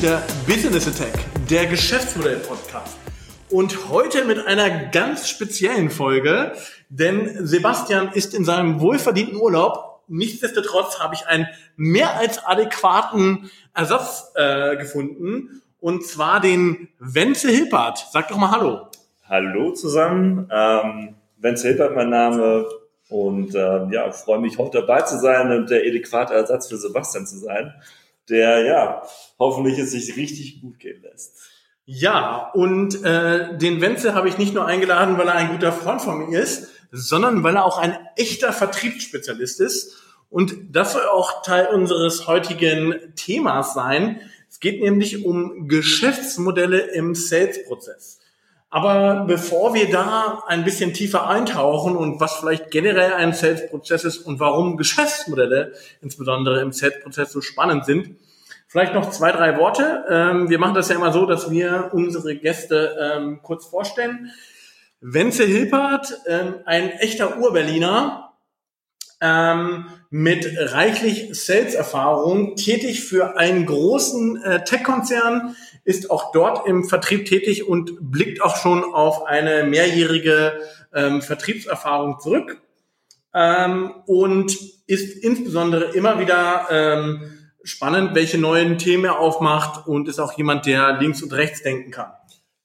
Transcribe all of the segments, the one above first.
Wieder Business Attack, der Geschäftsmodell-Podcast. Und heute mit einer ganz speziellen Folge, denn Sebastian ist in seinem wohlverdienten Urlaub. Nichtsdestotrotz habe ich einen mehr als adäquaten Ersatz äh, gefunden, und zwar den Wenzel Hilpert. Sag doch mal Hallo. Hallo zusammen, ähm, Wenzel Hilpert mein Name und ähm, ja, freue mich heute dabei zu sein und der adäquate Ersatz für Sebastian zu sein der ja hoffentlich es sich richtig gut gehen lässt. Ja, und äh, den Wenzel habe ich nicht nur eingeladen, weil er ein guter Freund von mir ist, sondern weil er auch ein echter Vertriebsspezialist ist. Und das soll auch Teil unseres heutigen Themas sein. Es geht nämlich um Geschäftsmodelle im Sales-Prozess. Aber bevor wir da ein bisschen tiefer eintauchen und was vielleicht generell ein Sales-Prozess ist und warum Geschäftsmodelle insbesondere im Sales-Prozess so spannend sind, vielleicht noch zwei, drei Worte. Ähm, wir machen das ja immer so, dass wir unsere Gäste ähm, kurz vorstellen. Wenzel Hilpert, ähm, ein echter Urberliner, mit reichlich Sales-Erfahrung, tätig für einen großen äh, Tech-Konzern, ist auch dort im Vertrieb tätig und blickt auch schon auf eine mehrjährige ähm, Vertriebserfahrung zurück ähm, und ist insbesondere immer wieder ähm, spannend, welche neuen Themen er aufmacht und ist auch jemand, der links und rechts denken kann.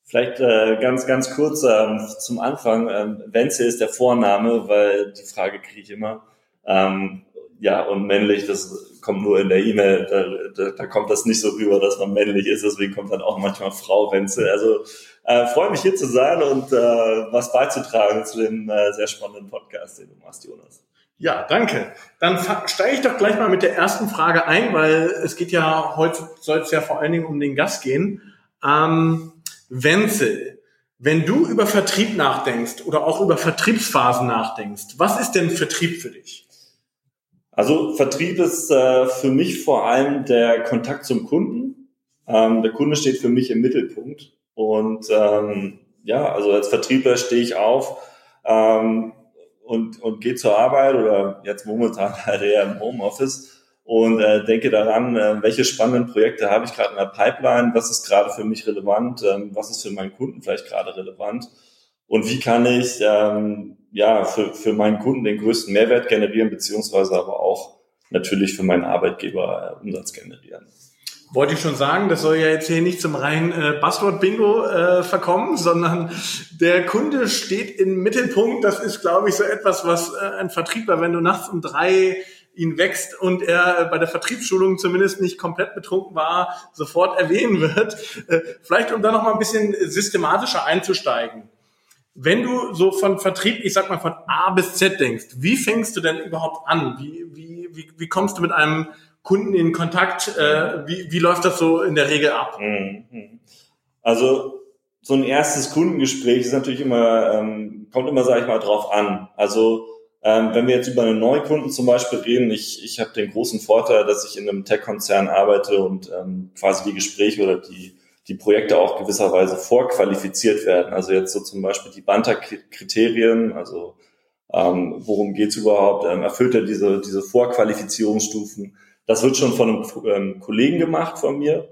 Vielleicht äh, ganz, ganz kurz ähm, zum Anfang. Ähm, Wenzel ist der Vorname, weil die Frage kriege ich immer. Ähm, ja, und männlich, das kommt nur in der E-Mail, da, da, da kommt das nicht so rüber, dass man männlich ist, deswegen kommt dann auch manchmal Frau Wenzel. Also äh, freue mich hier zu sein und äh, was beizutragen zu dem äh, sehr spannenden Podcast, den du machst, Jonas. Ja, danke. Dann steige ich doch gleich mal mit der ersten Frage ein, weil es geht ja heute soll es ja vor allen Dingen um den Gast gehen. Ähm, Wenzel, wenn du über Vertrieb nachdenkst oder auch über Vertriebsphasen nachdenkst, was ist denn Vertrieb für dich? Also Vertrieb ist äh, für mich vor allem der Kontakt zum Kunden. Ähm, der Kunde steht für mich im Mittelpunkt. Und ähm, ja, also als Vertriebler stehe ich auf ähm, und, und gehe zur Arbeit oder jetzt momentan halt eher im Homeoffice und äh, denke daran, äh, welche spannenden Projekte habe ich gerade in der Pipeline, was ist gerade für mich relevant, ähm, was ist für meinen Kunden vielleicht gerade relevant und wie kann ich ähm, ja, für, für meinen Kunden den größten Mehrwert generieren, beziehungsweise aber auch natürlich für meinen Arbeitgeber äh, Umsatz generieren. Wollte ich schon sagen, das soll ja jetzt hier nicht zum reinen äh, Buzzword-Bingo äh, verkommen, sondern der Kunde steht im Mittelpunkt. Das ist, glaube ich, so etwas, was äh, ein Vertriebler, wenn du nachts um drei ihn wächst und er bei der Vertriebsschulung zumindest nicht komplett betrunken war, sofort erwähnen wird. Äh, vielleicht um da noch mal ein bisschen systematischer einzusteigen. Wenn du so von Vertrieb, ich sag mal von A bis Z denkst, wie fängst du denn überhaupt an? Wie, wie, wie, wie kommst du mit einem Kunden in Kontakt? Äh, wie, wie läuft das so in der Regel ab? Mhm. Also so ein erstes Kundengespräch ist natürlich immer, ähm, kommt immer, sage ich mal, drauf an. Also ähm, wenn wir jetzt über einen Neukunden zum Beispiel reden, ich, ich habe den großen Vorteil, dass ich in einem Tech-Konzern arbeite und ähm, quasi die Gespräche oder die die Projekte auch gewisserweise vorqualifiziert werden. Also jetzt so zum Beispiel die Banter-Kriterien, also ähm, worum geht's überhaupt, ähm, erfüllt er diese, diese Vorqualifizierungsstufen. Das wird schon von einem ähm, Kollegen gemacht von mir,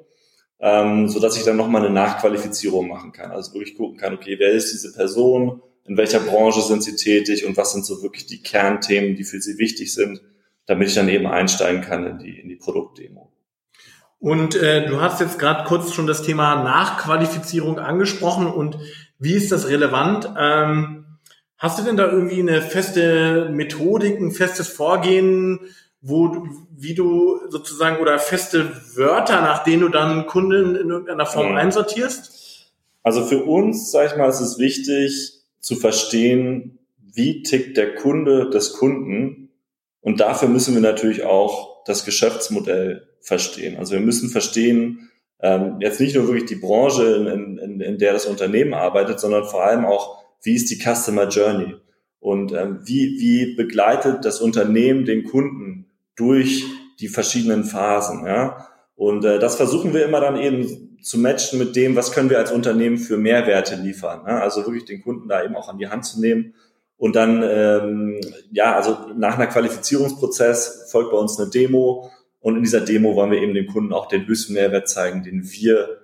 ähm, so dass ich dann nochmal eine Nachqualifizierung machen kann. Also wirklich gucken kann, okay, wer ist diese Person, in welcher Branche sind sie tätig und was sind so wirklich die Kernthemen, die für sie wichtig sind, damit ich dann eben einsteigen kann in die, in die Produktdemo. Und äh, du hast jetzt gerade kurz schon das Thema Nachqualifizierung angesprochen und wie ist das relevant? Ähm, hast du denn da irgendwie eine feste Methodik, ein festes Vorgehen, wo du, wie du sozusagen oder feste Wörter, nach denen du dann Kunden in irgendeiner Form mhm. einsortierst? Also für uns, sag ich mal, ist es wichtig zu verstehen, wie tickt der Kunde des Kunden und dafür müssen wir natürlich auch das Geschäftsmodell verstehen. Also wir müssen verstehen, ähm, jetzt nicht nur wirklich die Branche, in, in, in der das Unternehmen arbeitet, sondern vor allem auch, wie ist die Customer Journey und ähm, wie, wie begleitet das Unternehmen den Kunden durch die verschiedenen Phasen. Ja? Und äh, das versuchen wir immer dann eben zu matchen mit dem, was können wir als Unternehmen für Mehrwerte liefern. Ne? Also wirklich den Kunden da eben auch an die Hand zu nehmen. Und dann, ähm, ja, also nach einer Qualifizierungsprozess folgt bei uns eine Demo, Und in dieser Demo wollen wir eben dem Kunden auch den höchsten Mehrwert zeigen, den wir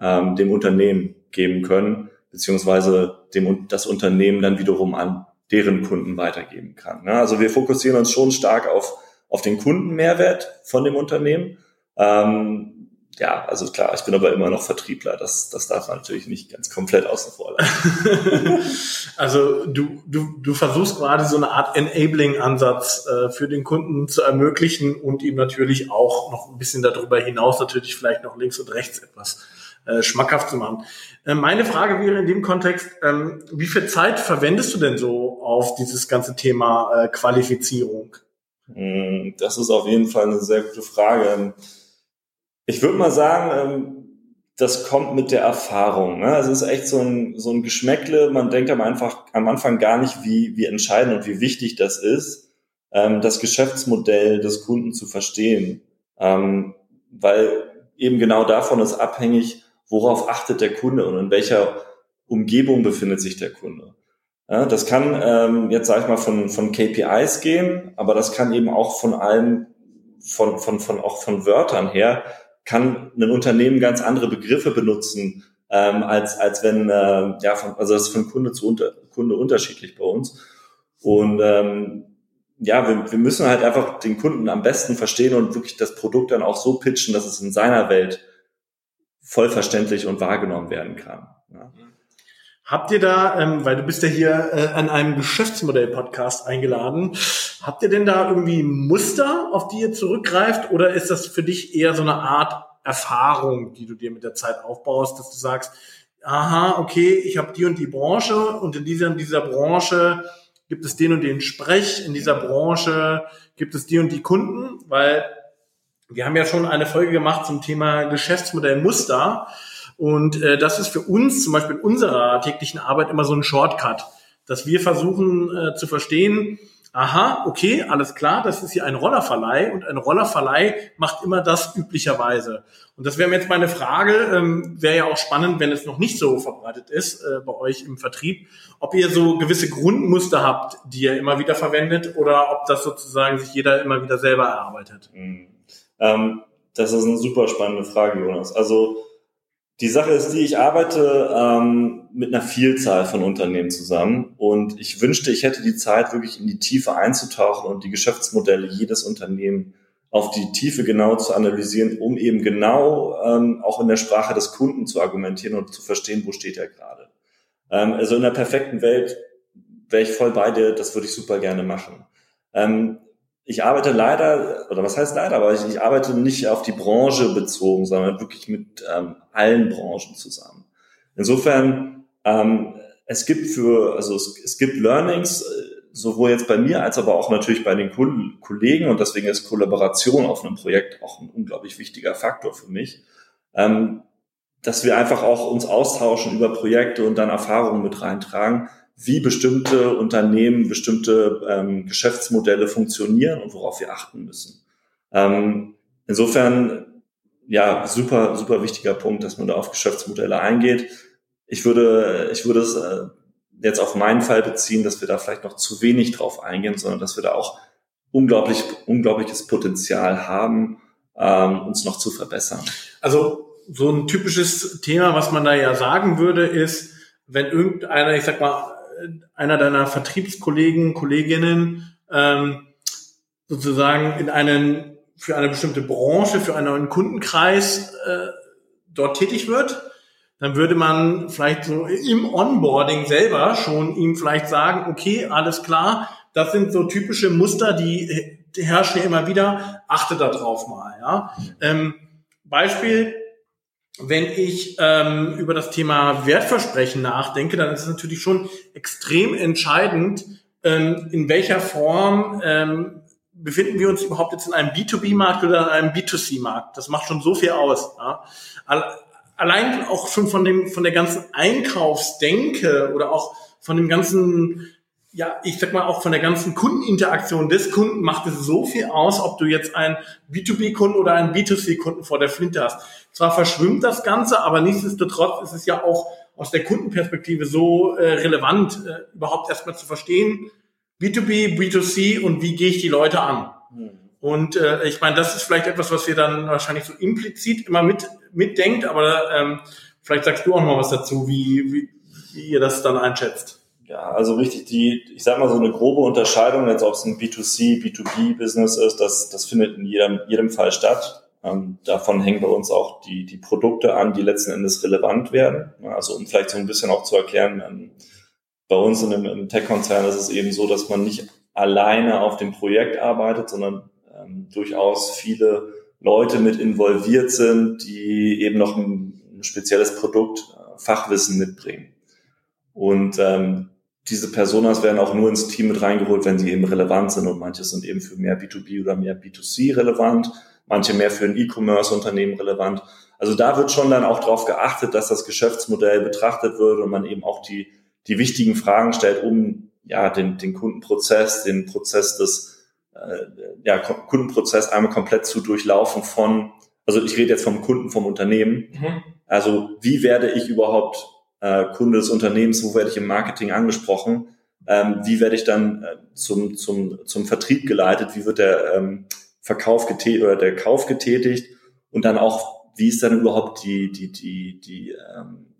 ähm, dem Unternehmen geben können, beziehungsweise dem, das Unternehmen dann wiederum an deren Kunden weitergeben kann. Ne? Also wir fokussieren uns schon stark auf, auf den Kundenmehrwert von dem Unternehmen. Ähm, ja, also klar, ich bin aber immer noch Vertriebler. Das, das darf natürlich nicht ganz komplett außen vor lassen. also du, du, du versuchst gerade so eine Art Enabling-Ansatz äh, für den Kunden zu ermöglichen und ihm natürlich auch noch ein bisschen darüber hinaus natürlich vielleicht noch links und rechts etwas äh, schmackhaft zu machen. Äh, meine Frage wäre in dem Kontext, ähm, wie viel Zeit verwendest du denn so auf dieses ganze Thema äh, Qualifizierung? Hm, das ist auf jeden Fall eine sehr gute Frage. Ich würde mal sagen, ähm, das kommt mit der Erfahrung. Ne? Es ist echt so ein, so ein Geschmäckle. Man denkt am, einfach, am Anfang gar nicht, wie, wie entscheidend und wie wichtig das ist, ähm, das Geschäftsmodell des Kunden zu verstehen. Ähm, weil eben genau davon ist abhängig, worauf achtet der Kunde und in welcher Umgebung befindet sich der Kunde. Das kann jetzt, sage ich mal, von, von KPIs gehen, aber das kann eben auch von allem, von, von, von, auch von Wörtern her, kann ein Unternehmen ganz andere Begriffe benutzen, ähm, als, als wenn, äh, ja, von, also das ist von Kunde zu unter, Kunde unterschiedlich bei uns. Und ähm, ja, wir, wir müssen halt einfach den Kunden am besten verstehen und wirklich das Produkt dann auch so pitchen, dass es in seiner Welt vollverständlich und wahrgenommen werden kann. Ja. Habt ihr da, ähm, weil du bist ja hier äh, an einem Geschäftsmodell-Podcast eingeladen, habt ihr denn da irgendwie Muster, auf die ihr zurückgreift, oder ist das für dich eher so eine Art Erfahrung, die du dir mit der Zeit aufbaust, dass du sagst, aha, okay, ich habe die und die Branche und in dieser, in dieser Branche gibt es den und den Sprech, in dieser Branche gibt es die und die Kunden, weil wir haben ja schon eine Folge gemacht zum Thema Geschäftsmodell Muster und äh, das ist für uns zum Beispiel in unserer täglichen Arbeit immer so ein Shortcut, dass wir versuchen äh, zu verstehen, aha, okay, alles klar, das ist hier ein Rollerverleih und ein Rollerverleih macht immer das üblicherweise. Und das wäre jetzt meine Frage, ähm, wäre ja auch spannend, wenn es noch nicht so verbreitet ist äh, bei euch im Vertrieb, ob ihr so gewisse Grundmuster habt, die ihr immer wieder verwendet oder ob das sozusagen sich jeder immer wieder selber erarbeitet. Mhm. Ähm, das ist eine super spannende Frage, Jonas. Also die Sache ist die, ich arbeite ähm, mit einer Vielzahl von Unternehmen zusammen und ich wünschte, ich hätte die Zeit, wirklich in die Tiefe einzutauchen und die Geschäftsmodelle jedes Unternehmen auf die Tiefe genau zu analysieren, um eben genau ähm, auch in der Sprache des Kunden zu argumentieren und zu verstehen, wo steht er gerade. Ähm, also in der perfekten Welt wäre ich voll bei dir, das würde ich super gerne machen. Ähm, ich arbeite leider, oder was heißt leider, aber ich, ich arbeite nicht auf die Branche bezogen, sondern wirklich mit ähm, allen Branchen zusammen. Insofern, ähm, es gibt für, also es, es gibt Learnings, äh, sowohl jetzt bei mir als aber auch natürlich bei den Kollegen und deswegen ist Kollaboration auf einem Projekt auch ein unglaublich wichtiger Faktor für mich, ähm, dass wir einfach auch uns austauschen über Projekte und dann Erfahrungen mit reintragen, wie bestimmte Unternehmen, bestimmte ähm, Geschäftsmodelle funktionieren und worauf wir achten müssen. Ähm, insofern, ja, super, super wichtiger Punkt, dass man da auf Geschäftsmodelle eingeht. Ich würde, ich würde es äh, jetzt auf meinen Fall beziehen, dass wir da vielleicht noch zu wenig drauf eingehen, sondern dass wir da auch unglaublich, unglaubliches Potenzial haben, ähm, uns noch zu verbessern. Also so ein typisches Thema, was man da ja sagen würde, ist, wenn irgendeiner, ich sag mal, einer deiner Vertriebskollegen, Kolleginnen ähm, sozusagen in einen für eine bestimmte Branche, für einen neuen Kundenkreis äh, dort tätig wird, dann würde man vielleicht so im Onboarding selber schon ihm vielleicht sagen, okay, alles klar, das sind so typische Muster, die, die herrschen ja immer wieder, achte da drauf mal. Ja? Ähm, Beispiel, wenn ich ähm, über das Thema Wertversprechen nachdenke, dann ist es natürlich schon extrem entscheidend, ähm, in welcher Form ähm, befinden wir uns überhaupt jetzt in einem B2B-Markt oder in einem B2C-Markt. Das macht schon so viel aus. Ja. Allein auch schon von dem von der ganzen Einkaufsdenke oder auch von dem ganzen ja, ich sag mal auch von der ganzen Kundeninteraktion des Kunden macht es so viel aus, ob du jetzt einen B2B-Kunden oder einen B2C-Kunden vor der Flinte hast. Zwar verschwimmt das Ganze, aber nichtsdestotrotz ist es ja auch aus der Kundenperspektive so äh, relevant, äh, überhaupt erstmal zu verstehen, B2B, B2C und wie gehe ich die Leute an. Mhm. Und äh, ich meine, das ist vielleicht etwas, was wir dann wahrscheinlich so implizit immer mit mitdenkt, aber ähm, vielleicht sagst du auch noch was dazu, wie, wie, wie ihr das dann einschätzt. Ja, also richtig, die, ich sag mal so eine grobe Unterscheidung, jetzt ob es ein B2C, B2B-Business ist, das, das findet in jedem, jedem Fall statt. Ähm, davon hängen bei uns auch die, die Produkte an, die letzten Endes relevant werden. Also um vielleicht so ein bisschen auch zu erklären, ähm, bei uns in einem, im Tech-Konzern ist es eben so, dass man nicht alleine auf dem Projekt arbeitet, sondern ähm, durchaus viele Leute mit involviert sind, die eben noch ein, ein spezielles Produkt, äh, Fachwissen mitbringen. Und ähm, diese Personas werden auch nur ins Team mit reingeholt, wenn sie eben relevant sind und manche sind eben für mehr B2B oder mehr B2C relevant, manche mehr für ein E-Commerce-Unternehmen relevant. Also da wird schon dann auch darauf geachtet, dass das Geschäftsmodell betrachtet wird und man eben auch die, die wichtigen Fragen stellt, um ja den, den Kundenprozess, den Prozess des äh, ja, Kundenprozess einmal komplett zu durchlaufen von, also ich rede jetzt vom Kunden, vom Unternehmen. Mhm. Also wie werde ich überhaupt äh, Kunde des Unternehmens, wo werde ich im Marketing angesprochen, ähm, wie werde ich dann äh, zum, zum, zum Vertrieb geleitet, wie wird der ähm, Verkauf getätigt oder der Kauf getätigt und dann auch, wie ist dann überhaupt die, die, die, die ähm,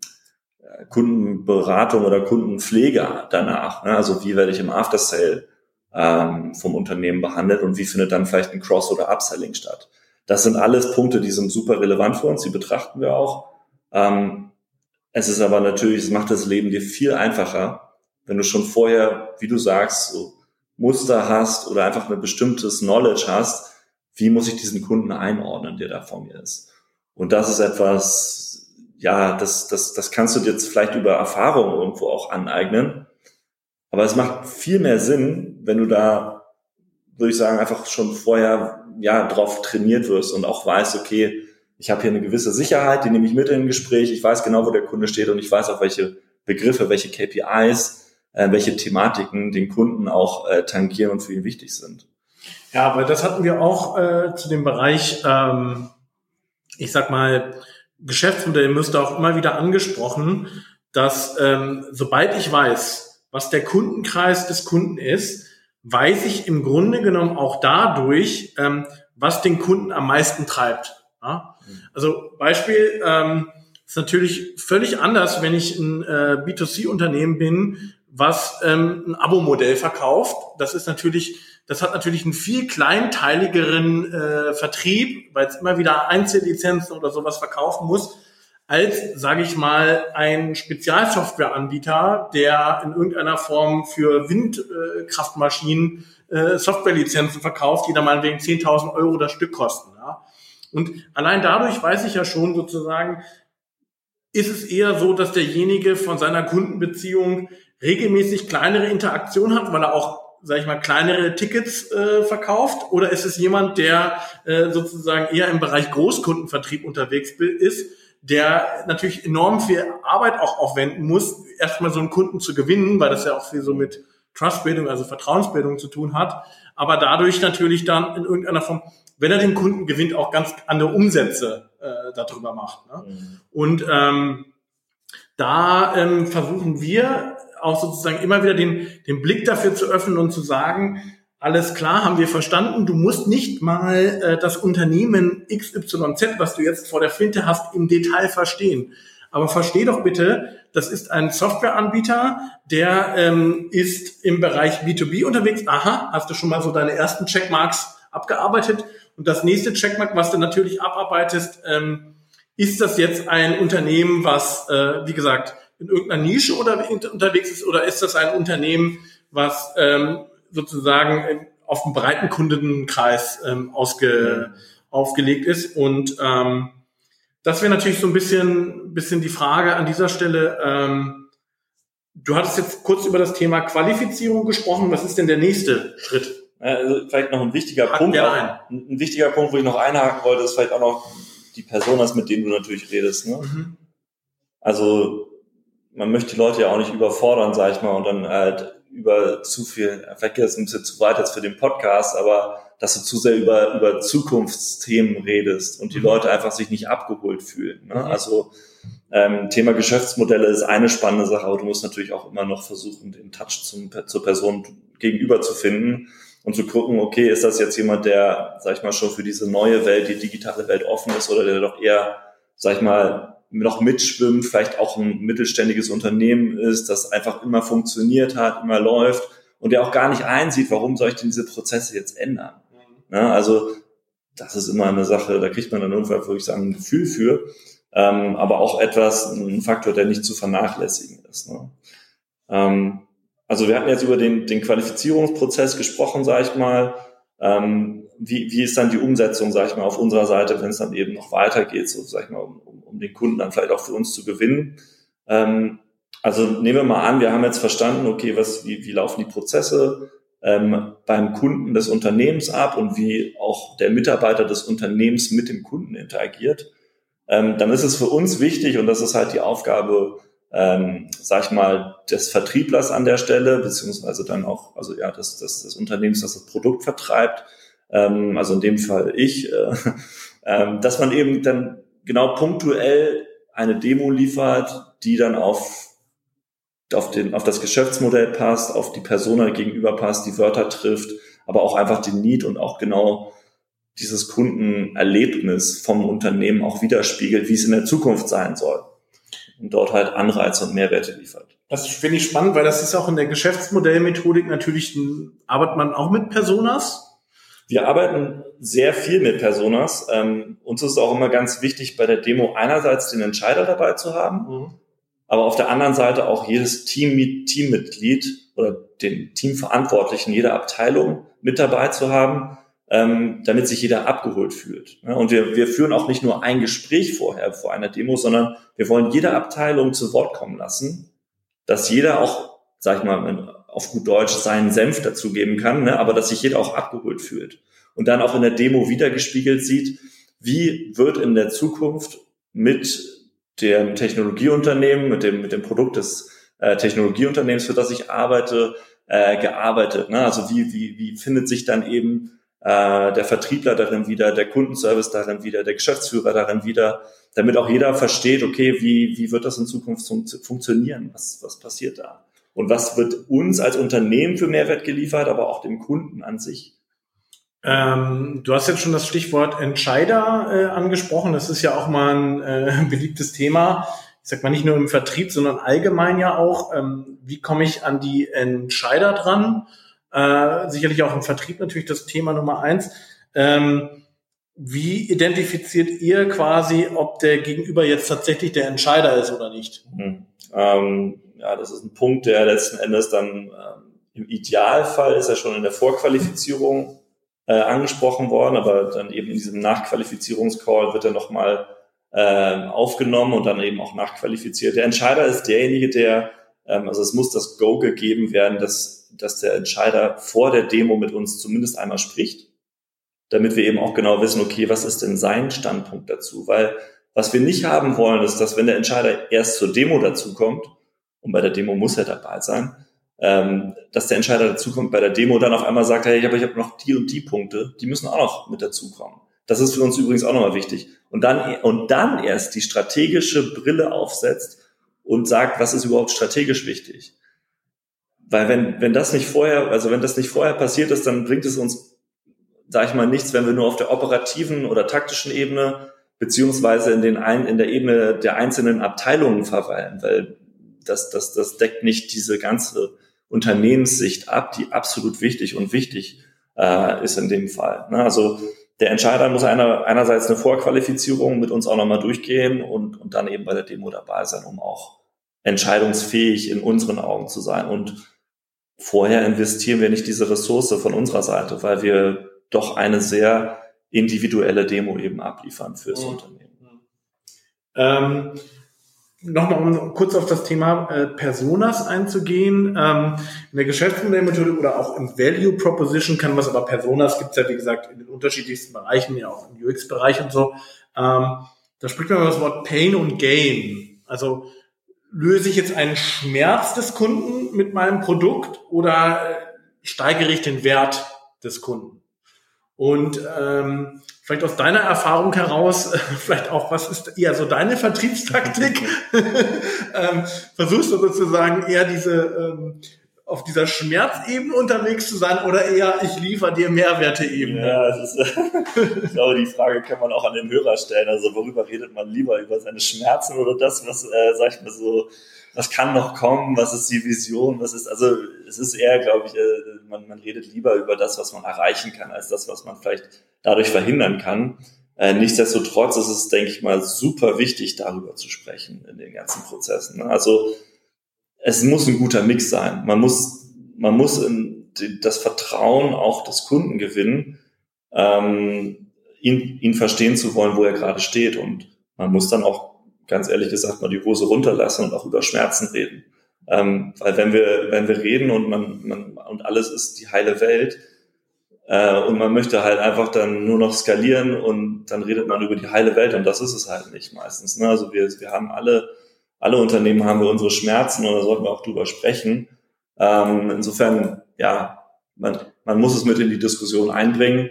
äh, Kundenberatung oder Kundenpflege danach. Ne? Also wie werde ich im After Sale ähm, vom Unternehmen behandelt und wie findet dann vielleicht ein Cross- oder Upselling statt. Das sind alles Punkte, die sind super relevant für uns, die betrachten wir auch. Ähm, es ist aber natürlich, es macht das Leben dir viel einfacher, wenn du schon vorher, wie du sagst, so Muster hast oder einfach ein bestimmtes Knowledge hast, wie muss ich diesen Kunden einordnen, der da vor mir ist. Und das ist etwas, ja, das, das, das kannst du dir jetzt vielleicht über Erfahrung irgendwo auch aneignen. Aber es macht viel mehr Sinn, wenn du da, würde ich sagen, einfach schon vorher ja drauf trainiert wirst und auch weißt, okay, ich habe hier eine gewisse Sicherheit, die nehme ich mit in ein Gespräch, ich weiß genau, wo der Kunde steht und ich weiß auch, welche Begriffe, welche KPIs, äh, welche Thematiken den Kunden auch äh, tangieren und für ihn wichtig sind. Ja, weil das hatten wir auch äh, zu dem Bereich, ähm, ich sag mal, Geschäftsmodell müsste auch immer wieder angesprochen, dass ähm, sobald ich weiß, was der Kundenkreis des Kunden ist, weiß ich im Grunde genommen auch dadurch, ähm, was den Kunden am meisten treibt. Ja? Also Beispiel ähm, ist natürlich völlig anders, wenn ich ein äh, B2C-Unternehmen bin, was ähm, ein Abo-Modell verkauft. Das ist natürlich, das hat natürlich einen viel kleinteiligeren äh, Vertrieb, weil es immer wieder Einzellizenzen oder sowas verkaufen muss als, sage ich mal, ein Spezialsoftwareanbieter, der in irgendeiner Form für Windkraftmaschinen äh, Softwarelizenzen verkauft, die dann mal wegen 10.000 Euro das Stück kosten. Und allein dadurch weiß ich ja schon sozusagen, ist es eher so, dass derjenige von seiner Kundenbeziehung regelmäßig kleinere Interaktion hat, weil er auch sag ich mal, kleinere Tickets äh, verkauft? Oder ist es jemand, der äh, sozusagen eher im Bereich Großkundenvertrieb unterwegs ist, der natürlich enorm viel Arbeit auch aufwenden muss, erstmal so einen Kunden zu gewinnen, weil das ja auch viel so mit Trustbildung, also Vertrauensbildung zu tun hat, aber dadurch natürlich dann in irgendeiner Form, wenn er den Kunden gewinnt, auch ganz andere Umsätze äh, darüber macht. Ne? Mhm. Und ähm, da ähm, versuchen wir auch sozusagen immer wieder den, den Blick dafür zu öffnen und zu sagen, alles klar, haben wir verstanden. Du musst nicht mal äh, das Unternehmen XYZ, was du jetzt vor der Flinte hast, im Detail verstehen. Aber versteh doch bitte, das ist ein Softwareanbieter, der ähm, ist im Bereich B2B unterwegs. Aha, hast du schon mal so deine ersten Checkmarks abgearbeitet? Und das nächste Checkmark, was du natürlich abarbeitest, ähm, ist das jetzt ein Unternehmen, was, äh, wie gesagt, in irgendeiner Nische oder unterwegs ist, oder ist das ein Unternehmen, was ähm, sozusagen auf einen breiten Kundenkreis ähm, ausge, mhm. aufgelegt ist. Und ähm, das wäre natürlich so ein bisschen, bisschen die Frage an dieser Stelle. Ähm, du hattest jetzt kurz über das Thema Qualifizierung gesprochen. Was ist denn der nächste Schritt? Also vielleicht noch ein wichtiger Haken Punkt. Ein. ein wichtiger Punkt, wo ich noch einhaken wollte, ist vielleicht auch noch die Personas, mit denen du natürlich redest. Ne? Mhm. Also man möchte die Leute ja auch nicht überfordern, sag ich mal, und dann halt über zu viel, vielleicht geht das ein bisschen zu weit jetzt für den Podcast, aber dass du zu sehr über, über Zukunftsthemen redest und die mhm. Leute einfach sich nicht abgeholt fühlen. Ne? Mhm. Also ähm, Thema Geschäftsmodelle ist eine spannende Sache, aber du musst natürlich auch immer noch versuchen, den Touch zum, zur Person gegenüber zu finden. Und zu gucken, okay, ist das jetzt jemand, der, sag ich mal, schon für diese neue Welt, die digitale Welt offen ist oder der doch eher, sag ich mal, noch mitschwimmt, vielleicht auch ein mittelständiges Unternehmen ist, das einfach immer funktioniert hat, immer läuft und der auch gar nicht einsieht, warum soll ich denn diese Prozesse jetzt ändern? Mhm. Ne? Also das ist immer eine Sache, da kriegt man dann irgendwann, würde ich sagen, ein Gefühl für, ähm, aber auch etwas, ein Faktor, der nicht zu vernachlässigen ist. Ne? Ähm, also wir hatten jetzt über den, den Qualifizierungsprozess gesprochen, sage ich mal. Ähm, wie, wie ist dann die Umsetzung, sage ich mal, auf unserer Seite, wenn es dann eben noch weitergeht, so sage ich mal, um, um den Kunden dann vielleicht auch für uns zu gewinnen. Ähm, also nehmen wir mal an, wir haben jetzt verstanden, okay, was, wie, wie laufen die Prozesse ähm, beim Kunden des Unternehmens ab und wie auch der Mitarbeiter des Unternehmens mit dem Kunden interagiert. Ähm, dann ist es für uns wichtig, und das ist halt die Aufgabe ähm, sag ich mal, des Vertrieblers an der Stelle, beziehungsweise dann auch, also ja, des, des, des Unternehmens, das das Produkt vertreibt, ähm, also in dem Fall ich, äh, äh, dass man eben dann genau punktuell eine Demo liefert, die dann auf auf, den, auf das Geschäftsmodell passt, auf die Persona gegenüber passt, die Wörter trifft, aber auch einfach den Need und auch genau dieses Kundenerlebnis vom Unternehmen auch widerspiegelt, wie es in der Zukunft sein soll und dort halt Anreize und Mehrwerte liefert. Das finde ich spannend, weil das ist auch in der Geschäftsmodellmethodik natürlich, arbeitet man auch mit Personas? Wir arbeiten sehr viel mit Personas. Ähm, uns ist auch immer ganz wichtig, bei der Demo einerseits den Entscheider dabei zu haben, mhm. aber auf der anderen Seite auch jedes Team, Teammitglied oder den Teamverantwortlichen jeder Abteilung mit dabei zu haben, ähm, damit sich jeder abgeholt fühlt. Und wir, wir führen auch nicht nur ein Gespräch vorher vor einer Demo, sondern wir wollen jede Abteilung zu Wort kommen lassen, dass jeder auch, sag ich mal, auf gut Deutsch seinen Senf dazugeben kann, ne, aber dass sich jeder auch abgeholt fühlt und dann auch in der Demo wiedergespiegelt sieht, wie wird in der Zukunft mit dem Technologieunternehmen, mit dem, mit dem Produkt des äh, Technologieunternehmens, für das ich arbeite, äh, gearbeitet. Ne? Also wie, wie, wie findet sich dann eben äh, der Vertriebler darin wieder, der Kundenservice darin wieder, der Geschäftsführer darin wieder, damit auch jeder versteht, okay, wie, wie wird das in Zukunft fun funktionieren? Was, was passiert da? Und was wird uns als Unternehmen für Mehrwert geliefert, aber auch dem Kunden an sich? Ähm, du hast jetzt schon das Stichwort Entscheider äh, angesprochen. Das ist ja auch mal ein äh, beliebtes Thema. Ich sag mal nicht nur im Vertrieb, sondern allgemein ja auch. Ähm, wie komme ich an die Entscheider dran? Äh, sicherlich auch im Vertrieb natürlich das Thema Nummer eins. Ähm, wie identifiziert ihr quasi, ob der Gegenüber jetzt tatsächlich der Entscheider ist oder nicht? Mhm. Ähm, ja, das ist ein Punkt, der letzten Endes dann ähm, im Idealfall ist er schon in der Vorqualifizierung äh, angesprochen worden, aber dann eben in diesem Nachqualifizierungscall wird er nochmal äh, aufgenommen und dann eben auch nachqualifiziert. Der Entscheider ist derjenige, der, also es muss das Go gegeben werden, dass dass der Entscheider vor der Demo mit uns zumindest einmal spricht, damit wir eben auch genau wissen, okay, was ist denn sein Standpunkt dazu? Weil was wir nicht haben wollen, ist, dass wenn der Entscheider erst zur Demo dazukommt, und bei der Demo muss er dabei sein, ähm, dass der Entscheider dazukommt bei der Demo dann auf einmal sagt, hey, aber ich habe noch die und die Punkte, die müssen auch noch mit dazukommen. Das ist für uns übrigens auch nochmal wichtig. Und dann, und dann erst die strategische Brille aufsetzt und sagt, was ist überhaupt strategisch wichtig. Weil wenn, wenn das nicht vorher, also wenn das nicht vorher passiert ist, dann bringt es uns, sage ich mal, nichts, wenn wir nur auf der operativen oder taktischen Ebene beziehungsweise in, den ein, in der Ebene der einzelnen Abteilungen verweilen, weil das, das, das deckt nicht diese ganze Unternehmenssicht ab, die absolut wichtig und wichtig äh, ist in dem Fall. Ne? Also der Entscheider muss einer, einerseits eine Vorqualifizierung mit uns auch nochmal durchgehen und, und dann eben bei der Demo dabei sein, um auch entscheidungsfähig in unseren Augen zu sein. Und vorher investieren wir nicht diese Ressource von unserer Seite, weil wir doch eine sehr individuelle Demo eben abliefern fürs mhm. Unternehmen. Ähm, Nochmal, um kurz auf das Thema äh, Personas einzugehen. Ähm, in der Geschäftsmodellmethode oder auch im Value Proposition kann was, aber Personas gibt es ja, wie gesagt, in den unterschiedlichsten Bereichen, ja auch im UX-Bereich und so. Ähm, da spricht man über das Wort Pain und Gain. Also löse ich jetzt einen Schmerz des Kunden mit meinem Produkt oder äh, steigere ich den Wert des Kunden? Und ähm, vielleicht aus deiner Erfahrung heraus, vielleicht auch, was ist eher so deine Vertriebstaktik? ähm, versuchst du sozusagen eher diese ähm, auf dieser Schmerzebene unterwegs zu sein oder eher ich liefere dir Mehrwerte-Ebene? Ja, das ist, ich glaube, die Frage kann man auch an den Hörer stellen. Also worüber redet man lieber? Über seine Schmerzen oder das, was, äh, sag ich mal so, was kann noch kommen? Was ist die Vision? Was ist, also es ist eher, glaube ich, äh, man, man redet lieber über das, was man erreichen kann, als das, was man vielleicht dadurch verhindern kann. Äh, nichtsdestotrotz ist es, denke ich mal, super wichtig, darüber zu sprechen in den ganzen Prozessen. Ne? Also es muss ein guter Mix sein. Man muss, man muss in das Vertrauen auch des Kunden gewinnen, ähm, ihn, ihn verstehen zu wollen, wo er gerade steht. Und man muss dann auch, ganz ehrlich gesagt, mal die Hose runterlassen und auch über Schmerzen reden. Ähm, weil wenn wir, wenn wir reden und man, man und alles ist die heile Welt, äh, und man möchte halt einfach dann nur noch skalieren und dann redet man über die heile Welt und das ist es halt nicht meistens. Ne? Also wir, wir haben alle, alle Unternehmen haben wir unsere Schmerzen und da sollten wir auch drüber sprechen. Ähm, insofern, ja, man, man muss es mit in die Diskussion einbringen.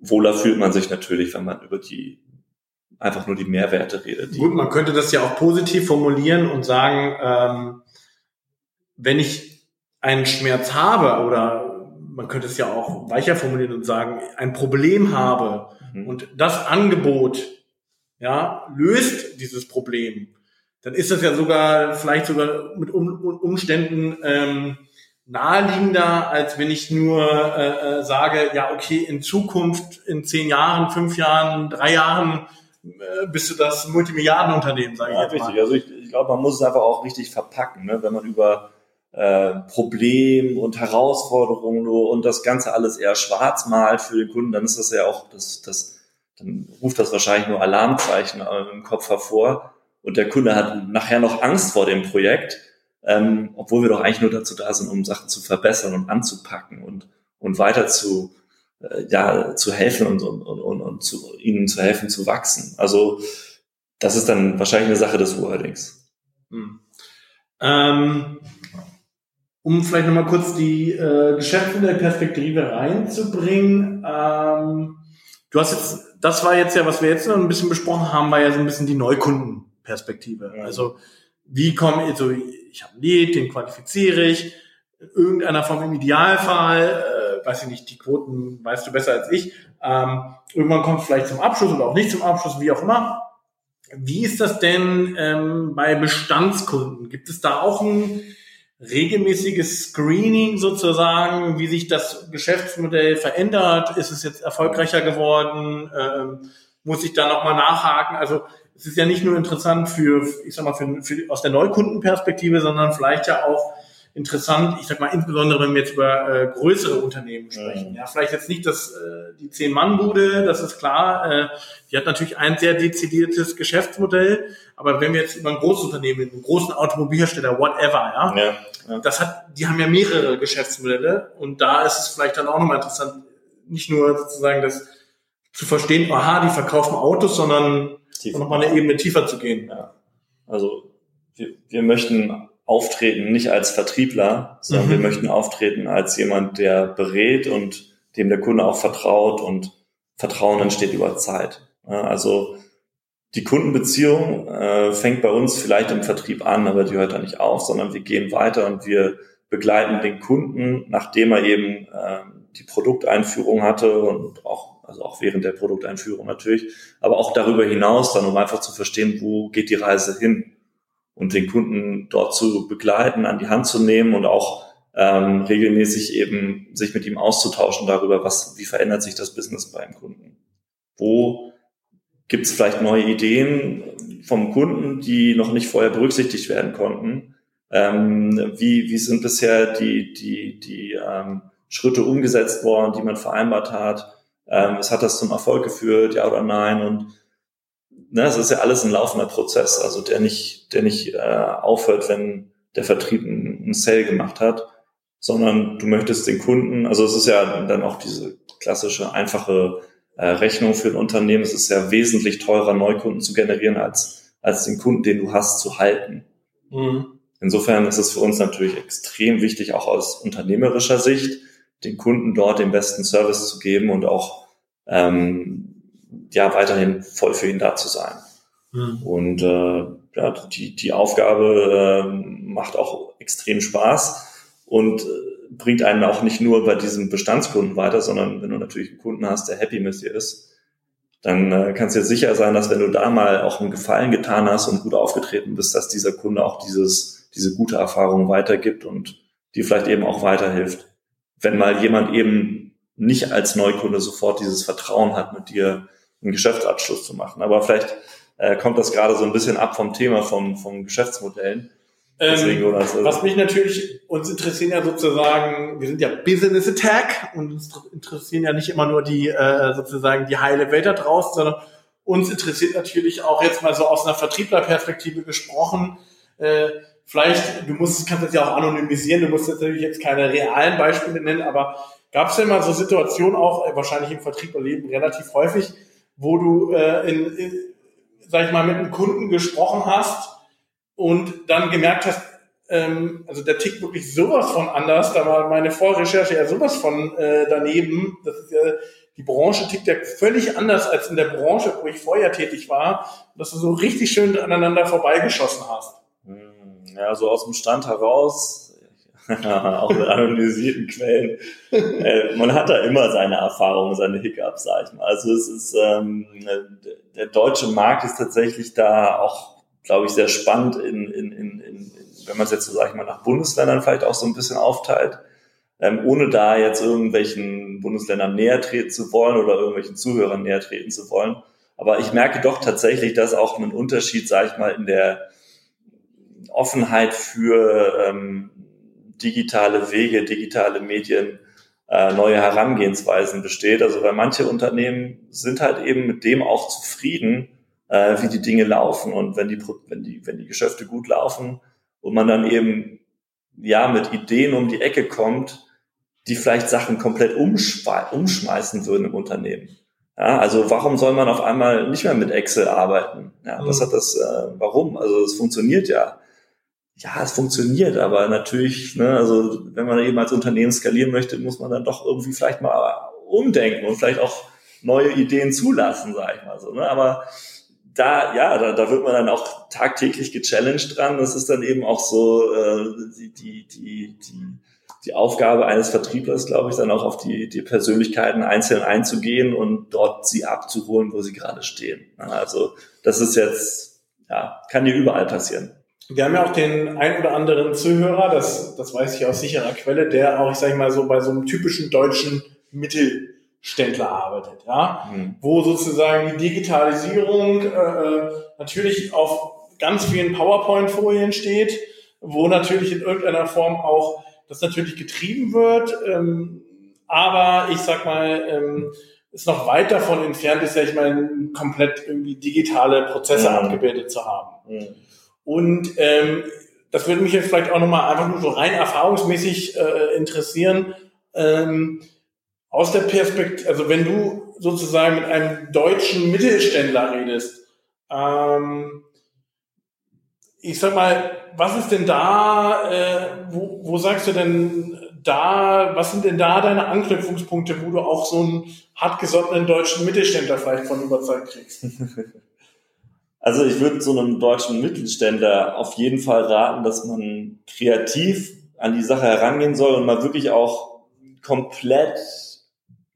Wohler fühlt man sich natürlich, wenn man über die einfach nur die Mehrwerte redet. Gut, man könnte das ja auch positiv formulieren und sagen, ähm, wenn ich einen Schmerz habe oder man könnte es ja auch weicher formulieren und sagen, ein Problem habe mhm. und das Angebot ja, löst dieses Problem, dann ist das ja sogar vielleicht sogar mit um, Umständen ähm, naheliegender, als wenn ich nur äh, äh, sage, ja, okay, in Zukunft, in zehn Jahren, fünf Jahren, drei Jahren bist du das Multimilliardenunternehmen, sage ja, ich jetzt richtig. Also ich, ich glaube, man muss es einfach auch richtig verpacken, ne? wenn man über äh, Problem und Herausforderungen und das Ganze alles eher schwarz malt für den Kunden, dann ist das ja auch, das, das, dann ruft das wahrscheinlich nur Alarmzeichen im Kopf hervor und der Kunde hat nachher noch Angst vor dem Projekt, ähm, obwohl wir doch eigentlich nur dazu da sind, um Sachen zu verbessern und anzupacken und, und weiter zu, äh, ja, zu helfen und, und, und, und zu, ihnen zu helfen zu wachsen. Also das ist dann wahrscheinlich eine Sache des Wordings. Hm. Ähm, um vielleicht nochmal kurz die äh, Geschäftsmodellperspektive reinzubringen. Ähm, du hast jetzt, das war jetzt ja, was wir jetzt noch ein bisschen besprochen haben, war ja so ein bisschen die Neukundenperspektive. Ja. Also wie komme ich, so ich habe ein Lied, den qualifiziere ich, in irgendeiner Form im Idealfall, äh, weiß ich nicht, die Quoten weißt du besser als ich. Ähm, irgendwann kommt es vielleicht zum Abschluss oder auch nicht zum Abschluss, wie auch immer. Wie ist das denn ähm, bei Bestandskunden? Gibt es da auch ein regelmäßiges Screening sozusagen, wie sich das Geschäftsmodell verändert, ist es jetzt erfolgreicher geworden, ähm, muss ich da nochmal nachhaken. Also es ist ja nicht nur interessant für, ich sag mal, für, für, aus der Neukundenperspektive, sondern vielleicht ja auch interessant, ich sag mal, insbesondere wenn wir jetzt über äh, größere Unternehmen sprechen. Mhm. Ja, vielleicht jetzt nicht das, äh, die Zehn-Mann-Bude, das ist klar. Äh, die hat natürlich ein sehr dezidiertes Geschäftsmodell, aber wenn wir jetzt über ein großes Unternehmen, einen großen Automobilhersteller, whatever, ja, ja, ja, das hat, die haben ja mehrere Geschäftsmodelle und da ist es vielleicht dann auch nochmal interessant, nicht nur sozusagen das zu verstehen, aha, die verkaufen Autos, sondern nochmal eine Ebene tiefer zu gehen. Ja. Also wir, wir möchten auftreten nicht als Vertriebler, sondern mhm. wir möchten auftreten als jemand, der berät und dem der Kunde auch vertraut und Vertrauen entsteht über Zeit. Also die Kundenbeziehung äh, fängt bei uns vielleicht im Vertrieb an, aber die hört da nicht auf, sondern wir gehen weiter und wir begleiten den Kunden, nachdem er eben äh, die Produkteinführung hatte und auch, also auch während der Produkteinführung natürlich, aber auch darüber hinaus dann, um einfach zu verstehen, wo geht die Reise hin und den Kunden dort zu begleiten, an die Hand zu nehmen und auch ähm, regelmäßig eben sich mit ihm auszutauschen darüber, was, wie verändert sich das Business beim Kunden. Wo gibt es vielleicht neue Ideen vom Kunden, die noch nicht vorher berücksichtigt werden konnten? Ähm, wie, wie sind bisher die, die, die ähm, Schritte umgesetzt worden, die man vereinbart hat? Ähm, es hat das zum Erfolg geführt, ja oder nein? Und ne, es ist ja alles ein laufender Prozess, also der nicht, der nicht äh, aufhört, wenn der Vertrieb einen Sale gemacht hat, sondern du möchtest den Kunden, also es ist ja dann auch diese klassische einfache äh, Rechnung für ein Unternehmen. Es ist ja wesentlich teurer, Neukunden zu generieren, als, als den Kunden, den du hast, zu halten. Mhm. Insofern ist es für uns natürlich extrem wichtig, auch aus unternehmerischer Sicht, den Kunden dort den besten Service zu geben und auch ähm, ja weiterhin voll für ihn da zu sein. Mhm. Und äh, ja, die, die Aufgabe äh, macht auch extrem Spaß. und äh, bringt einen auch nicht nur bei diesem Bestandskunden weiter, sondern wenn du natürlich einen Kunden hast, der happy mit dir ist, dann äh, kannst du dir sicher sein, dass wenn du da mal auch einen Gefallen getan hast und gut aufgetreten bist, dass dieser Kunde auch dieses, diese gute Erfahrung weitergibt und dir vielleicht eben auch weiterhilft. Wenn mal jemand eben nicht als Neukunde sofort dieses Vertrauen hat, mit dir einen Geschäftsabschluss zu machen. Aber vielleicht äh, kommt das gerade so ein bisschen ab vom Thema, vom, vom Geschäftsmodellen. Deswegen, ähm, also was mich natürlich, uns interessieren ja sozusagen, wir sind ja Business Attack und uns interessieren ja nicht immer nur die äh, sozusagen die heile Welt da draußen, sondern uns interessiert natürlich auch jetzt mal so aus einer Vertrieblerperspektive gesprochen, äh, vielleicht, du musst, kannst das ja auch anonymisieren, du musst natürlich jetzt keine realen Beispiele nennen, aber gab es denn mal so Situationen auch, äh, wahrscheinlich im Vertrieblerleben relativ häufig, wo du äh, in, in, sag ich mal, mit einem Kunden gesprochen hast, und dann gemerkt hast, ähm, also der tickt wirklich sowas von anders, da war meine Vorrecherche ja sowas von äh, daneben, das ist ja, die Branche tickt ja völlig anders als in der Branche, wo ich vorher tätig war, dass du so richtig schön aneinander vorbeigeschossen hast. Hm, ja, so aus dem Stand heraus, auch mit anonymisierten Quellen. äh, man hat da immer seine Erfahrungen, seine Hiccups, sag ich mal. Also es ist, ähm, der deutsche Markt ist tatsächlich da auch glaube ich, sehr spannend, in, in, in, in, wenn man es jetzt so, sag ich mal, nach Bundesländern vielleicht auch so ein bisschen aufteilt, ähm, ohne da jetzt irgendwelchen Bundesländern näher treten zu wollen oder irgendwelchen Zuhörern näher treten zu wollen. Aber ich merke doch tatsächlich, dass auch ein Unterschied, sage ich mal, in der Offenheit für ähm, digitale Wege, digitale Medien, äh, neue Herangehensweisen besteht. Also weil manche Unternehmen sind halt eben mit dem auch zufrieden, äh, wie die Dinge laufen. Und wenn die, wenn die, wenn die Geschäfte gut laufen und man dann eben ja mit Ideen um die Ecke kommt, die vielleicht Sachen komplett umschmeißen würden im Unternehmen. Ja, also warum soll man auf einmal nicht mehr mit Excel arbeiten? Ja, was mhm. hat das, äh, warum? Also es funktioniert ja. Ja, es funktioniert, aber natürlich, ne, also wenn man eben als Unternehmen skalieren möchte, muss man dann doch irgendwie vielleicht mal umdenken und vielleicht auch neue Ideen zulassen, sag ich mal so. Ne? Aber da, ja, da, da wird man dann auch tagtäglich gechallenged dran. Das ist dann eben auch so äh, die, die, die, die, die Aufgabe eines Vertrieblers, glaube ich, dann auch auf die, die Persönlichkeiten einzeln einzugehen und dort sie abzuholen, wo sie gerade stehen. Also das ist jetzt, ja, kann dir überall passieren. Wir haben ja auch den ein oder anderen Zuhörer, das, das weiß ich aus sicherer Quelle, der auch, ich sage mal so, bei so einem typischen deutschen Mittel Ständler arbeitet, ja, mhm. wo sozusagen die Digitalisierung äh, äh, natürlich auf ganz vielen PowerPoint-Folien steht, wo natürlich in irgendeiner Form auch das natürlich getrieben wird, ähm, aber ich sag mal, ähm, ist noch weit davon entfernt ist, ja ich meine, komplett irgendwie digitale Prozesse mhm. abgebildet zu haben. Mhm. Und ähm, das würde mich jetzt vielleicht auch nochmal einfach nur so rein erfahrungsmäßig äh, interessieren. Ähm, aus der Perspektive, also wenn du sozusagen mit einem deutschen Mittelständler redest, ähm, ich sag mal, was ist denn da, äh, wo, wo sagst du denn da, was sind denn da deine Anknüpfungspunkte, wo du auch so einen hartgesottenen deutschen Mittelständler vielleicht von überzeugt kriegst? Also ich würde so einem deutschen Mittelständler auf jeden Fall raten, dass man kreativ an die Sache herangehen soll und mal wirklich auch komplett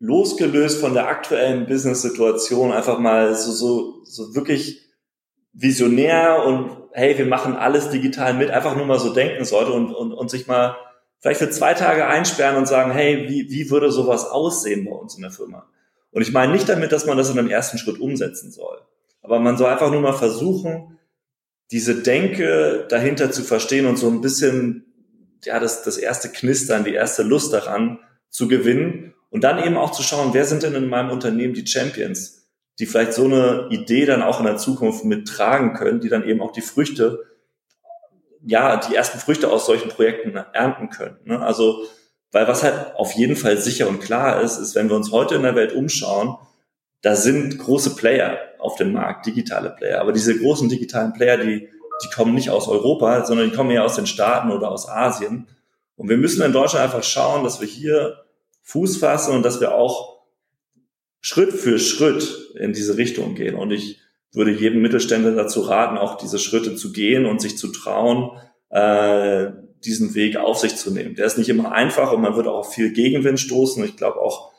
losgelöst von der aktuellen Business-Situation einfach mal so, so, so wirklich visionär und hey, wir machen alles digital mit, einfach nur mal so denken sollte und, und, und sich mal vielleicht für zwei Tage einsperren und sagen, hey, wie, wie würde sowas aussehen bei uns in der Firma? Und ich meine nicht damit, dass man das in einem ersten Schritt umsetzen soll. Aber man soll einfach nur mal versuchen, diese Denke dahinter zu verstehen und so ein bisschen, ja, das, das erste Knistern, die erste Lust daran zu gewinnen und dann eben auch zu schauen, wer sind denn in meinem Unternehmen die Champions, die vielleicht so eine Idee dann auch in der Zukunft mittragen können, die dann eben auch die Früchte, ja, die ersten Früchte aus solchen Projekten ernten können. Ne? Also, weil was halt auf jeden Fall sicher und klar ist, ist, wenn wir uns heute in der Welt umschauen, da sind große Player auf dem Markt, digitale Player. Aber diese großen digitalen Player, die, die kommen nicht aus Europa, sondern die kommen eher aus den Staaten oder aus Asien. Und wir müssen in Deutschland einfach schauen, dass wir hier Fuß fassen und dass wir auch Schritt für Schritt in diese Richtung gehen. Und ich würde jedem Mittelständler dazu raten, auch diese Schritte zu gehen und sich zu trauen, äh, diesen Weg auf sich zu nehmen. Der ist nicht immer einfach und man wird auch auf viel Gegenwind stoßen. Ich glaube auch,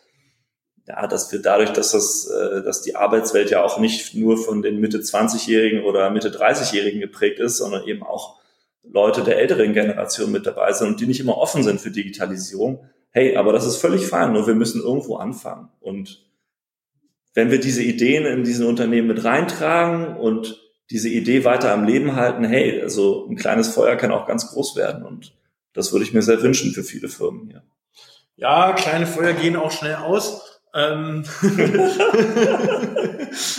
ja, dass wir dadurch, dass das, äh, dass die Arbeitswelt ja auch nicht nur von den Mitte 20-Jährigen oder Mitte 30-Jährigen geprägt ist, sondern eben auch Leute der älteren Generation mit dabei sind und die nicht immer offen sind für Digitalisierung. Hey, aber das ist völlig fein, nur wir müssen irgendwo anfangen. Und wenn wir diese Ideen in diesen Unternehmen mit reintragen und diese Idee weiter am Leben halten, hey, also ein kleines Feuer kann auch ganz groß werden und das würde ich mir sehr wünschen für viele Firmen hier. Ja, kleine Feuer gehen auch schnell aus. Ähm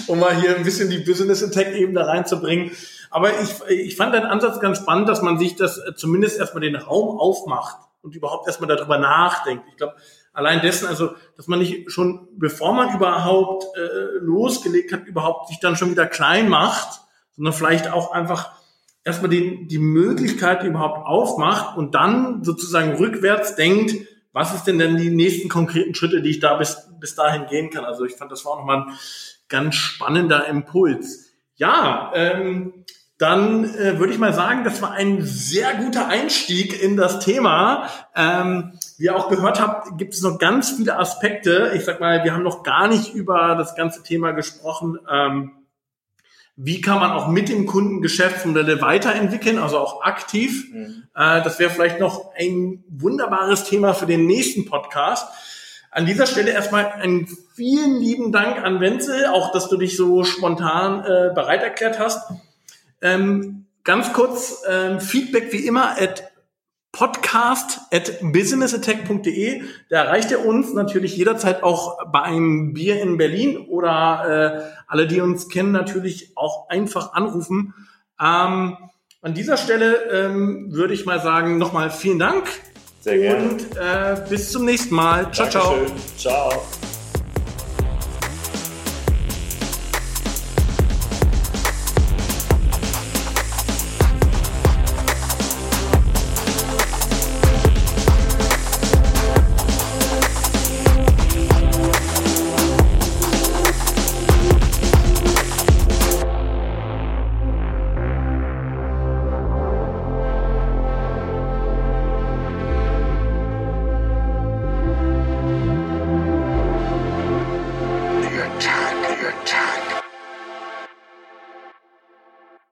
um mal hier ein bisschen die Business Attack eben da reinzubringen. Aber ich, ich fand den Ansatz ganz spannend, dass man sich das zumindest erstmal den Raum aufmacht und überhaupt erstmal darüber nachdenkt. Ich glaube, allein dessen, also, dass man nicht schon, bevor man überhaupt äh, losgelegt hat, überhaupt sich dann schon wieder klein macht, sondern vielleicht auch einfach erstmal die, die Möglichkeit überhaupt aufmacht und dann sozusagen rückwärts denkt, was ist denn denn die nächsten konkreten Schritte, die ich da bis, bis dahin gehen kann. Also ich fand, das war auch nochmal ein ganz spannender Impuls. Ja, ähm, dann äh, würde ich mal sagen, das war ein sehr guter Einstieg in das Thema. Ähm, wie ihr auch gehört habt, gibt es noch ganz viele Aspekte. Ich sag mal, wir haben noch gar nicht über das ganze Thema gesprochen. Ähm, wie kann man auch mit dem Kunden Geschäftsmodelle weiterentwickeln, also auch aktiv. Mhm. Äh, das wäre vielleicht noch ein wunderbares Thema für den nächsten Podcast. An dieser Stelle erstmal einen vielen lieben Dank an Wenzel, auch dass du dich so spontan äh, bereit erklärt hast. Ähm, ganz kurz, ähm, Feedback wie immer at podcast at businessattack.de. Da erreicht ihr uns natürlich jederzeit auch bei einem Bier in Berlin oder äh, alle, die uns kennen, natürlich auch einfach anrufen. Ähm, an dieser Stelle ähm, würde ich mal sagen, nochmal vielen Dank. Sehr gerne. Und äh, bis zum nächsten Mal. Ciao, Dankeschön. ciao. Ciao.